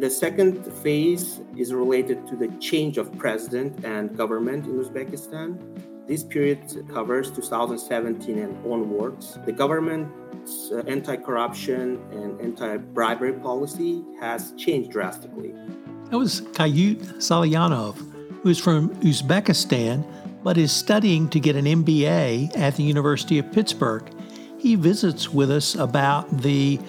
The second phase is related to the change of president and government in Uzbekistan. This period covers 2017 and onwards. The government's uh, anti corruption and anti bribery policy has changed drastically. That was Khayot Salijanov, who is from Uzbekistan but is studying to get an MBA at the University of Pittsburgh. He visits with us about the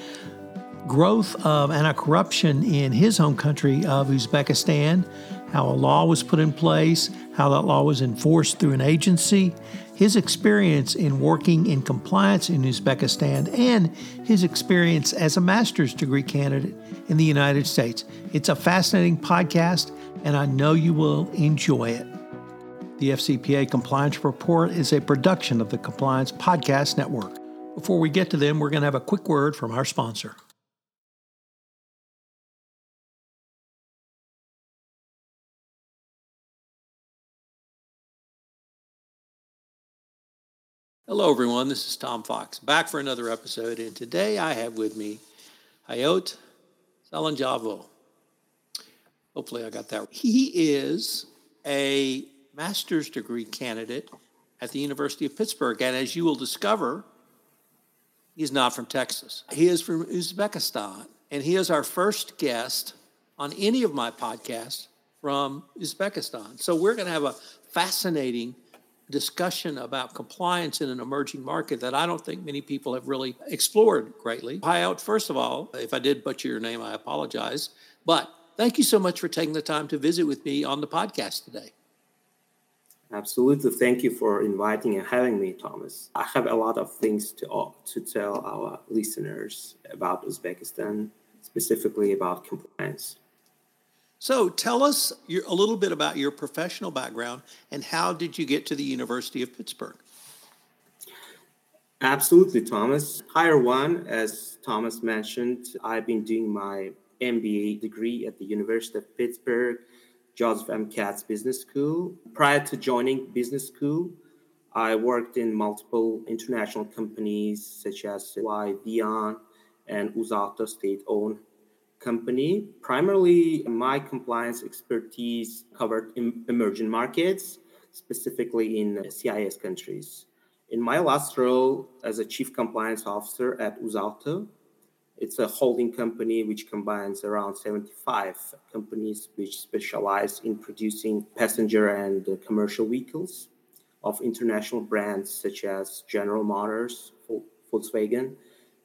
growth of anti corruption in his home country of Uzbekistan, how a law was put in place, how that law was enforced through an agency, his experience in working in compliance in Uzbekistan, and his experience as a master's degree candidate in the United States. It's a fascinating podcast, and I know you will enjoy it. The FCPA Compliance Report is a production of the Compliance Podcast Network. Before we get to them, we're going to have a quick word from our sponsor. Hello, everyone. This is Tom Fox, back for another episode. And today I have with me Khayot Salanjavo. Hopefully, I got that. He is a master's degree candidate at the University of Pittsburgh. And as you will discover, he's not from Texas. He is from Uzbekistan. And he is our first guest on any of my podcasts from Uzbekistan. So we're going to have a fascinating discussion about compliance in an emerging market that I don't think many people have really explored greatly. Khayot, first of all, if I did butcher your name, I apologize. But thank you so much for taking the time to visit with me on the podcast today. Absolutely. Thank you for inviting and having me, Thomas. I have a lot of things to, uh, to tell our listeners about Uzbekistan, specifically about compliance. So tell us your, a little bit about your professional background and how did you get to the University of Pittsburgh? Absolutely, Thomas. Higher one, as Thomas mentioned, I've been doing my MBA degree at the University of Pittsburgh, Joseph M. Katz Business School. Prior to joining business school, I worked in multiple international companies such as Y, and Uzauto state-owned company. Primarily, my compliance expertise covered emerging markets, specifically in CIS countries. In my last role as a chief compliance officer at Uzauto, it's a holding company which combines around 75 companies which specialize in producing passenger and commercial vehicles of international brands such as General Motors, Volkswagen,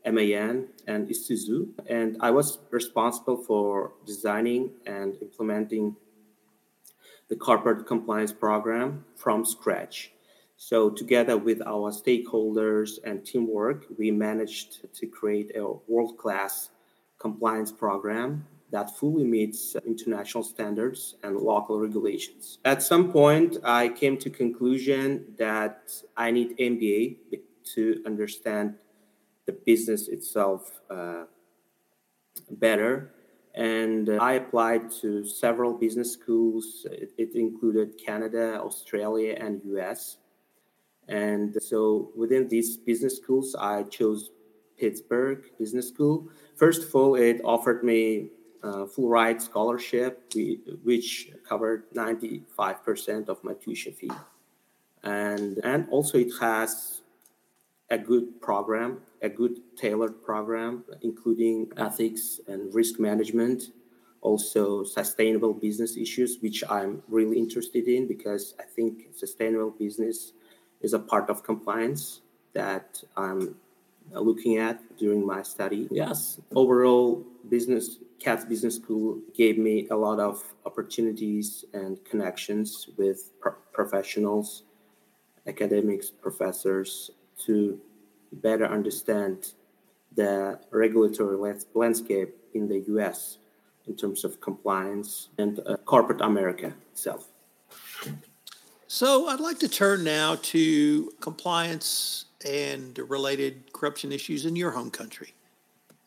MAN, and Isuzu. And I was responsible for designing and implementing the corporate compliance program from scratch. So, together with our stakeholders and teamwork, we managed to create a world class compliance program that fully meets international standards and local regulations. At some point, I came to conclusion that I need MBA to understand the business itself uh, better. And uh, I applied to several business schools. It, it, included Canada, Australia, and US. And so within these business schools, I chose Pittsburgh Business School. First of all, it offered me a full ride scholarship, which covered 95% of my tuition fee. And, and also, it has a good program, a good tailored program, including ethics and risk management, also sustainable business issues, which I'm really interested in because I think sustainable business is a part of compliance that I'm looking at during my study. Yes, overall, business Katz Business School gave me a lot of opportunities and connections with pro- professionals, academics, professors, to better understand the regulatory landscape in the US in terms of compliance and uh, corporate America itself. So I'd like to turn now to compliance and related corruption issues in your home country.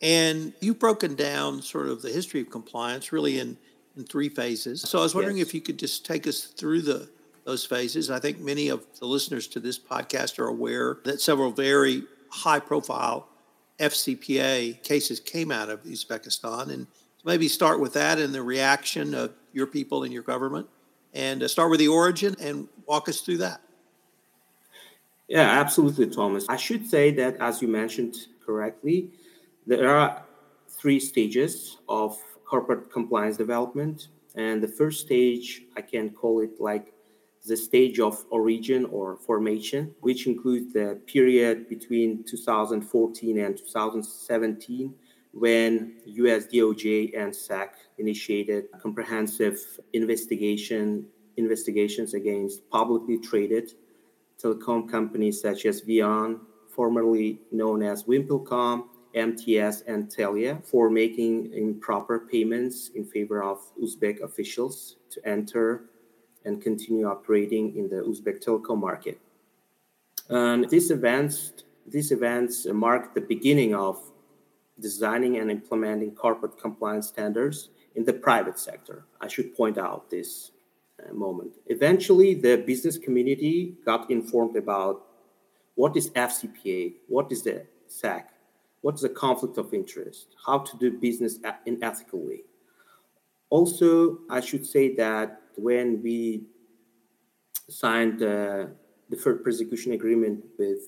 And you've broken down sort of the history of compliance really in, in three phases. So I was wondering yes. if you could just take us through the those phases. I think many of the listeners to this podcast are aware that several very high profile FCPA cases came out of Uzbekistan. And maybe start with that and the reaction of your people and your government, and uh, start with the origin and walk us through that. Yeah, absolutely, Thomas. I should say that, as you mentioned correctly, there are three stages of corporate compliance development. And the first stage, I can call it like the stage of origin or formation, which includes the period between 2014 and 2017 when US DOJ and SEC initiated comprehensive investigation investigations against publicly traded telecom companies such as VEON, formerly known as VimpelCom, MTS, and Telia for making improper payments in favor of Uzbek officials to enter and continue operating in the Uzbek telecom market. And these events, these events mark the beginning of designing and implementing corporate compliance standards in the private sector. I should point out this uh, moment. Eventually, the business community got informed about what is FCPA, what is the SEC, what is the conflict of interest, how to do business in ethical way. Also, I should say that when we signed the deferred prosecution agreement with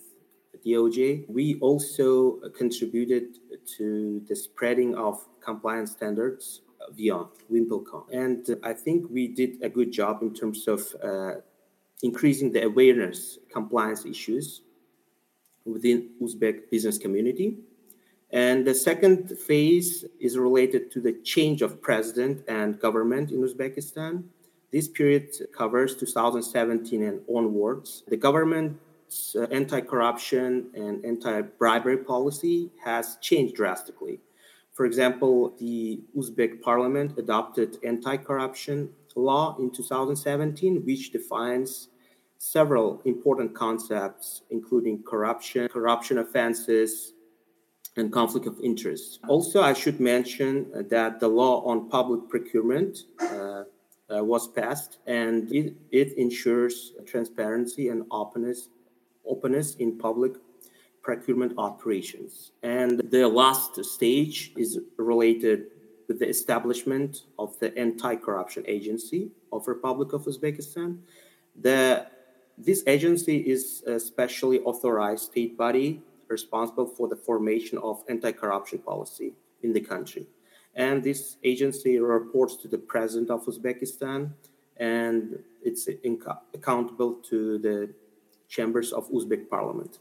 DOJ, we also contributed to the spreading of compliance standards VEON, VimpelCom. And I think we did a good job in terms of uh, increasing the awareness, compliance issues within Uzbek business community. And the second phase is related to the change of president and government in Uzbekistan. This period covers 2017 and onwards. The government's uh, anti corruption and anti bribery policy has changed drastically. For example, the Uzbek parliament adopted anti-corruption law in 2017, which defines several important concepts, including corruption, corruption offenses, and conflict of interest. Also, I should mention that the law on public procurement uh, uh, was passed, and it, it ensures transparency and openness, openness in public procurement operations. And the last stage is related with the establishment of the anti-corruption agency of Republic of Uzbekistan. The, this agency is a specially authorized state body responsible for the formation of anti-corruption policy in the country. And this agency reports to the president of Uzbekistan and it's accountable to the chambers of Uzbek parliament.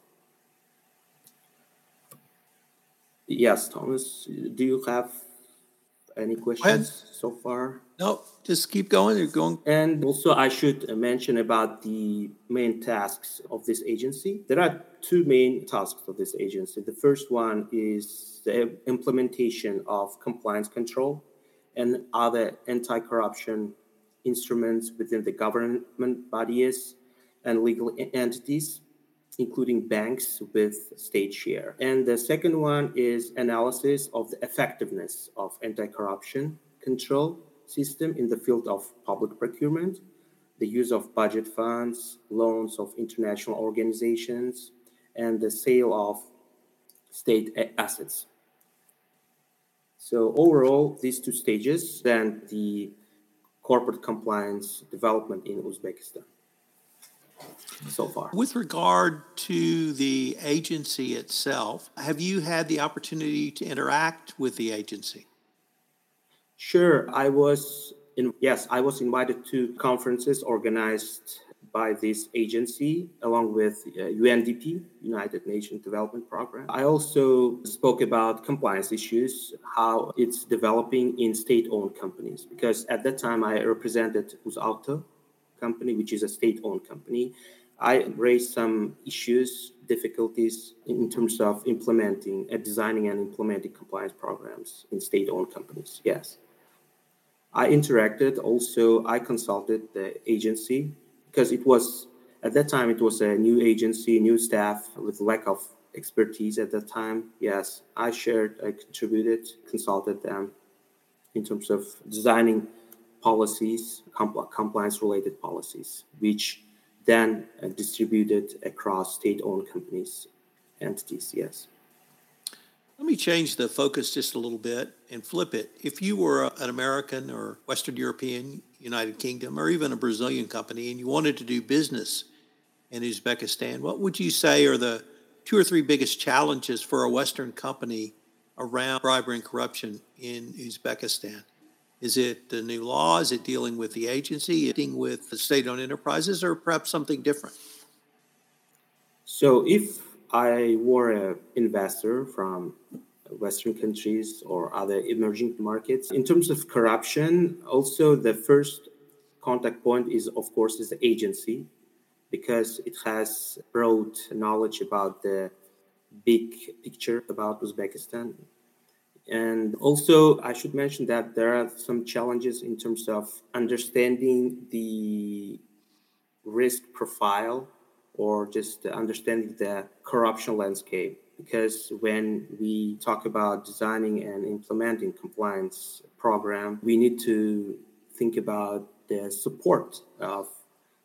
Yes, Thomas, do you have any questions so far? No, just keep going. You're going. And also, I should uh, mention about the main tasks of this agency. There are two main tasks of this agency. The first one is the implementation of compliance control and other anti corruption instruments within the government bodies and legal entities including banks with state share. And the second one is analysis of the effectiveness of anti-corruption control system in the field of public procurement, the use of budget funds, loans of international organizations, and the sale of state assets. So overall, these two stages, then the corporate compliance development in Uzbekistan so far. With regard to the agency itself, have you had the opportunity to interact with the agency? Sure. I was in, yes, I was invited to conferences organized by this agency along with uh, UNDP, United Nations Development Program. I also spoke about compliance issues, how it's developing in state-owned companies because at that time I represented UzAuto company, which is a state-owned company, I raised some issues, difficulties in terms of implementing, uh, designing and implementing compliance programs in state-owned companies. Yes. I interacted also, I consulted the agency because it was, at that time, it was a new agency, new staff with lack of expertise at that time. Yes, I shared, I contributed, consulted them in terms of designing policies, compl- compliance related policies, which then uh, distributed across state-owned companies entities yes Let me change the focus just a little bit and flip it. If you were an American or Western European, United Kingdom, or even a Brazilian company and you wanted to do business in Uzbekistan, what would you say are the two or three biggest challenges for a Western company around bribery and corruption in Uzbekistan? Is it the new law? Is it dealing with the agency, dealing with the state owned enterprises, or perhaps something different? So, if I were an investor from Western countries or other emerging markets, in terms of corruption, also the first contact point is, of course, is the agency because it has broad knowledge about the big picture about Uzbekistan. And also, I should mention that there are some challenges in terms of understanding the risk profile or just understanding the corruption landscape. Because when we talk about designing and implementing compliance program, we need to think about the support of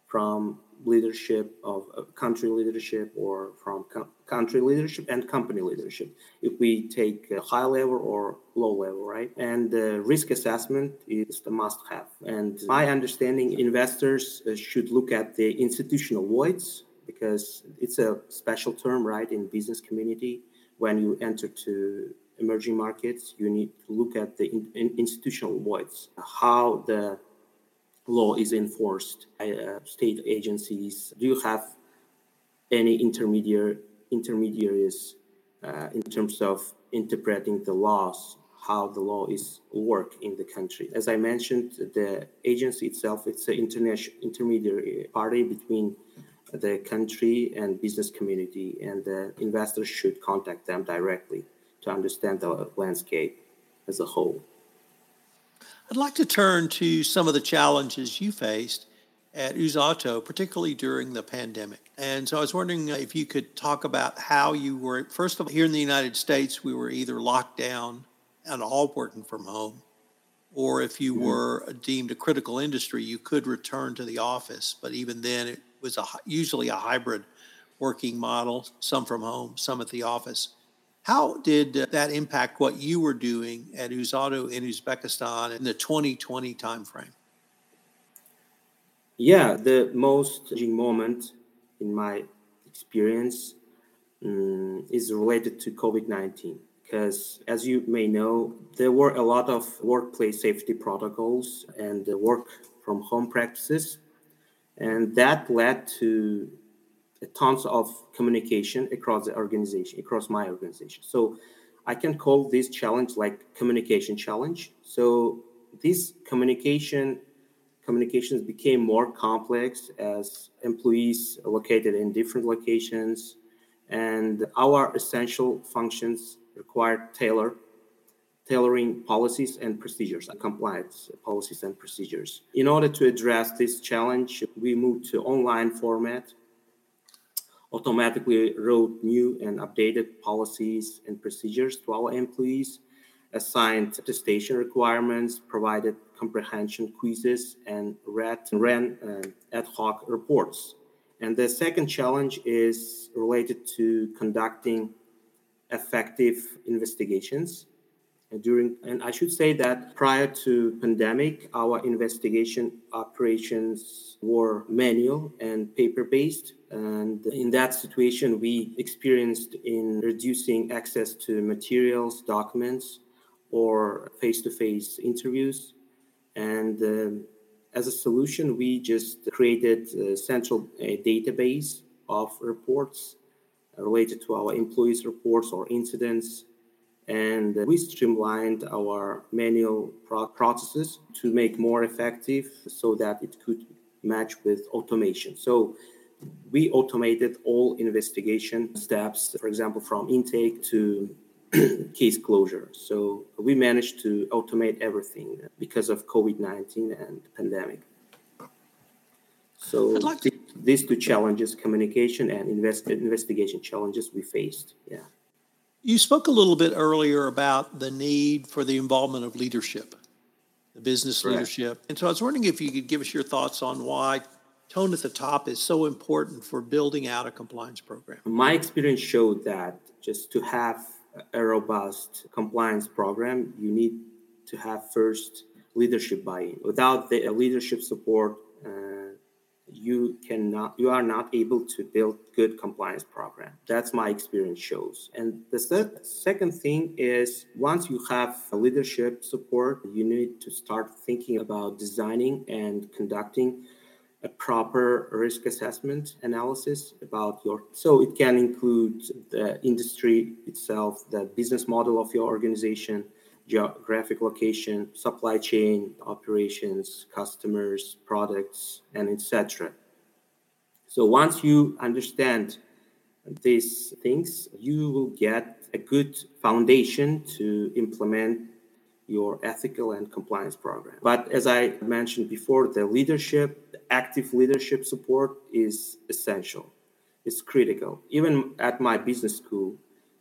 from leadership of country leadership or from co- country leadership and company leadership. If we take a high level or low level right? And the risk assessment is the must have. And my understanding investors uh, should look at the institutional voids because it's a special term right in business community. When you enter to emerging markets you need to look at the in institutional voids how the law is enforced by uh, state agencies? Do you have any intermediary intermediaries uh, in terms of interpreting the laws, how the law is work in the country? As I mentioned, the agency itself it's an international intermediary party between the country and business community, and the investors should contact them directly to understand the landscape as a whole. I'd like to turn to some of the challenges you faced at Uzauto, particularly during the pandemic. And so I was wondering if you could talk about how you were, first of all, here in the United States, we were either locked down and all working from home, or if you mm-hmm. were deemed a critical industry, you could return to the office. But even then, it was a, usually a hybrid working model, some from home, some at the office. How did that impact what you were doing at Uzauto in Uzbekistan in the 2020 timeframe? Yeah, the most moment in my experience um, is related to COVID 19. Because, as you may know, there were a lot of workplace safety protocols and work from home practices. And that led to tons of communication across the organization, across my organization. So I can call this challenge like communication challenge. So this communication communications became more complex as employees located in different locations and our essential functions required tailor tailoring policies and procedures uh, compliance policies and procedures in order to address this challenge we moved to online format automatically wrote new and updated policies and procedures to our employees, assigned attestation requirements, provided comprehension quizzes, and read, ran uh, ad hoc reports. And the second challenge is related to conducting effective investigations during and i should say that prior to pandemic our investigation operations were manual and paper based and in that situation we experienced in reducing access to materials documents or face-to-face interviews. And um, as a solution we just created a central a database of reports related to our employees reports or incidents and we streamlined our manual processes to make more effective so that it could match with automation. So we automated all investigation steps for example from intake to case closure. So we managed to automate everything because of covid-19 and pandemic. So like to- these two challenges communication and invest- investigation challenges we faced yeah you spoke a little bit earlier about the need for the involvement of leadership, the business Correct. leadership. And so I was wondering if you could give us your thoughts on why tone at the top is so important for building out a compliance program. My experience showed that just to have a robust compliance program, you need to have first leadership buy-in. Without the leadership support, uh, you cannot, you are not able to build good compliance program. That's my experience shows. And the third, second thing is once you have leadership support, you need to start thinking about designing and conducting a proper risk assessment analysis about your so it can include the industry itself the business model of your organization geographic location supply chain operations customers products and etc so once you understand these things you will get a good foundation to implement your ethical and compliance program. But as I mentioned before, the leadership, the active leadership support is essential. It's critical. Even at my business school,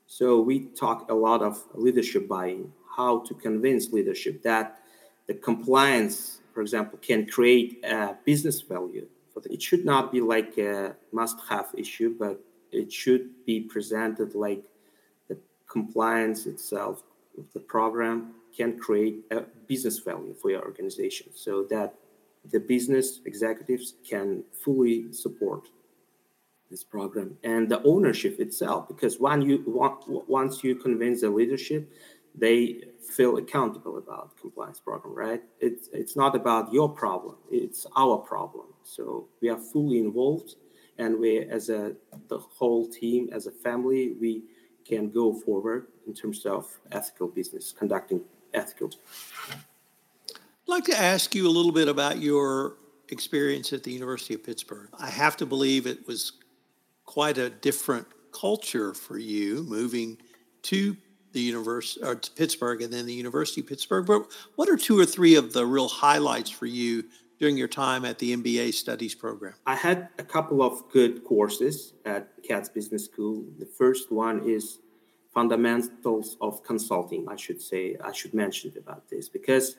so we talk a lot of leadership buy-in, how to convince leadership that the compliance, for example, can create a business value. It should not be like a must-have issue, but it should be presented like the compliance itself, the program can create a business value for your organization so that the business executives can fully support this program and the ownership itself because when you once you convince the leadership they feel accountable about compliance program right it's it's not about your problem it's our problem so we are fully involved and we as a the whole team as a family we can go forward in terms of ethical business conducting ethical. I'd like to ask you a little bit about your experience at the University of Pittsburgh. I have to believe it was quite a different culture for you moving to the university or Pittsburgh and then the University of Pittsburgh. But what are two or three of the real highlights for you during your time at the MBA studies program? I had a couple of good courses at Katz Business School. The first one is fundamentals of consulting, I should say, I should mention about this because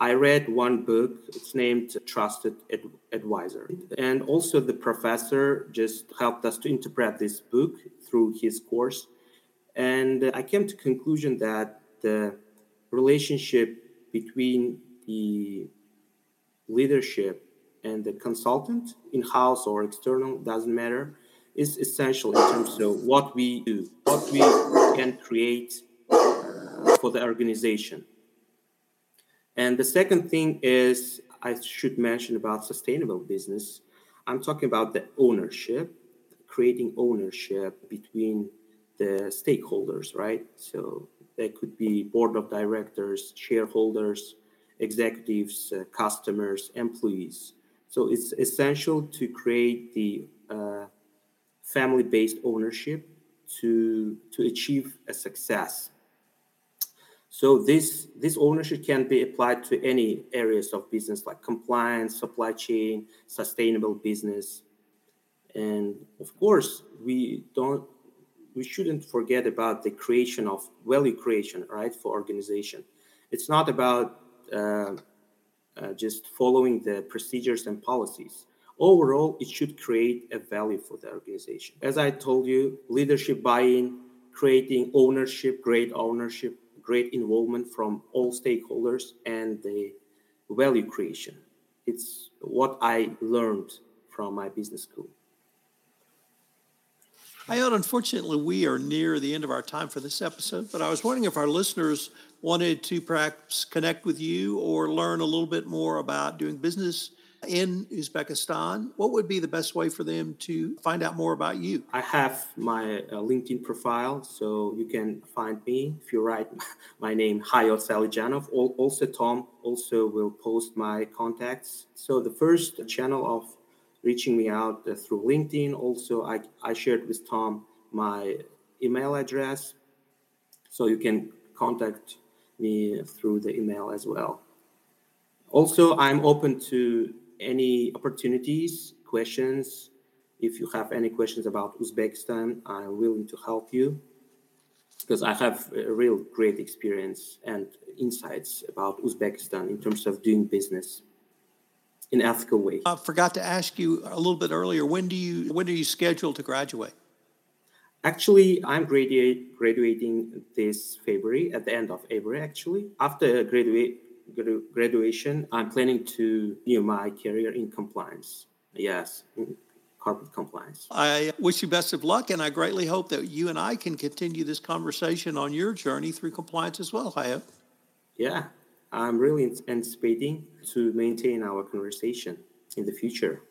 I read one book, it's named Trusted Ad- Advisor. And also, the professor just helped us to interpret this book through his course. And I came to conclusion that the relationship between the leadership and the consultant, in-house or external, doesn't matter, is essential in terms of what we do, what we can create uh, for the organization. And the second thing is, I should mention about sustainable business. I'm talking about the ownership, creating ownership between the stakeholders, right? So there could be board of directors, shareholders, executives, uh, customers, employees. So it's essential to create the uh, family-based ownership to to achieve a success so this this ownership can be applied to any areas of business like compliance supply chain sustainable business and of course we don't we shouldn't forget about the creation of value creation right for organization it's not about uh, uh, just following the procedures and policies Overall, it should create a value for the organization. As I told you, leadership buy-in, creating ownership, great ownership, great involvement from all stakeholders, and the value creation. It's what I learned from my business school. Khayot, unfortunately, we are near the end of our time for this episode, but I was wondering if our listeners wanted to perhaps connect with you or learn a little bit more about doing business in Uzbekistan, what would be the best way for them to find out more about you? I have my uh, LinkedIn profile, so you can find me if you write my name, Khayot Salijanov. Also, Tom also will post my contacts. So the first channel of reaching me out uh, through LinkedIn. Also, I, I shared with Tom my email address, so you can contact me through the email as well. Also, I'm open to any opportunities, questions. If you have any questions about Uzbekistan, I'm willing to help you because I have a real great experience and insights about Uzbekistan in terms of doing business in ethical way. I forgot to ask you a little bit earlier. When do you when are you scheduled to graduate? Actually, I'm graduate, graduating this February, at the end of February, actually. After graduate, graduation, I'm planning to you know, my career in compliance. Yes, corporate compliance. I wish you best of luck, and I greatly hope that you and I can continue this conversation on your journey through compliance as well, Hayat. Yeah, I'm really anticipating to maintain our conversation in the future.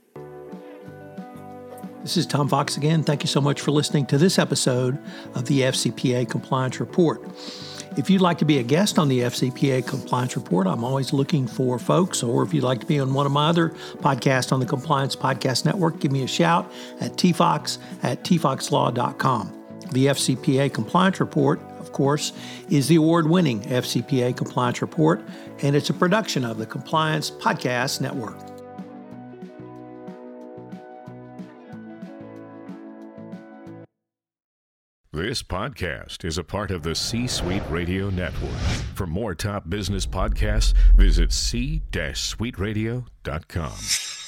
This is Tom Fox again. Thank you so much for listening to this episode of the FCPA Compliance Report. If you'd like to be a guest on the FCPA Compliance Report, I'm always looking for folks. Or if you'd like to be on one of my other podcasts on the Compliance Podcast Network, give me a shout at tfox at tfoxlaw.com. The FCPA Compliance Report, course, is the award winning FCPA Compliance Report, and it's a production of the Compliance Podcast Network. This podcast is a part of the C Suite Radio Network. For more top business podcasts, visit c-suiteradio.com.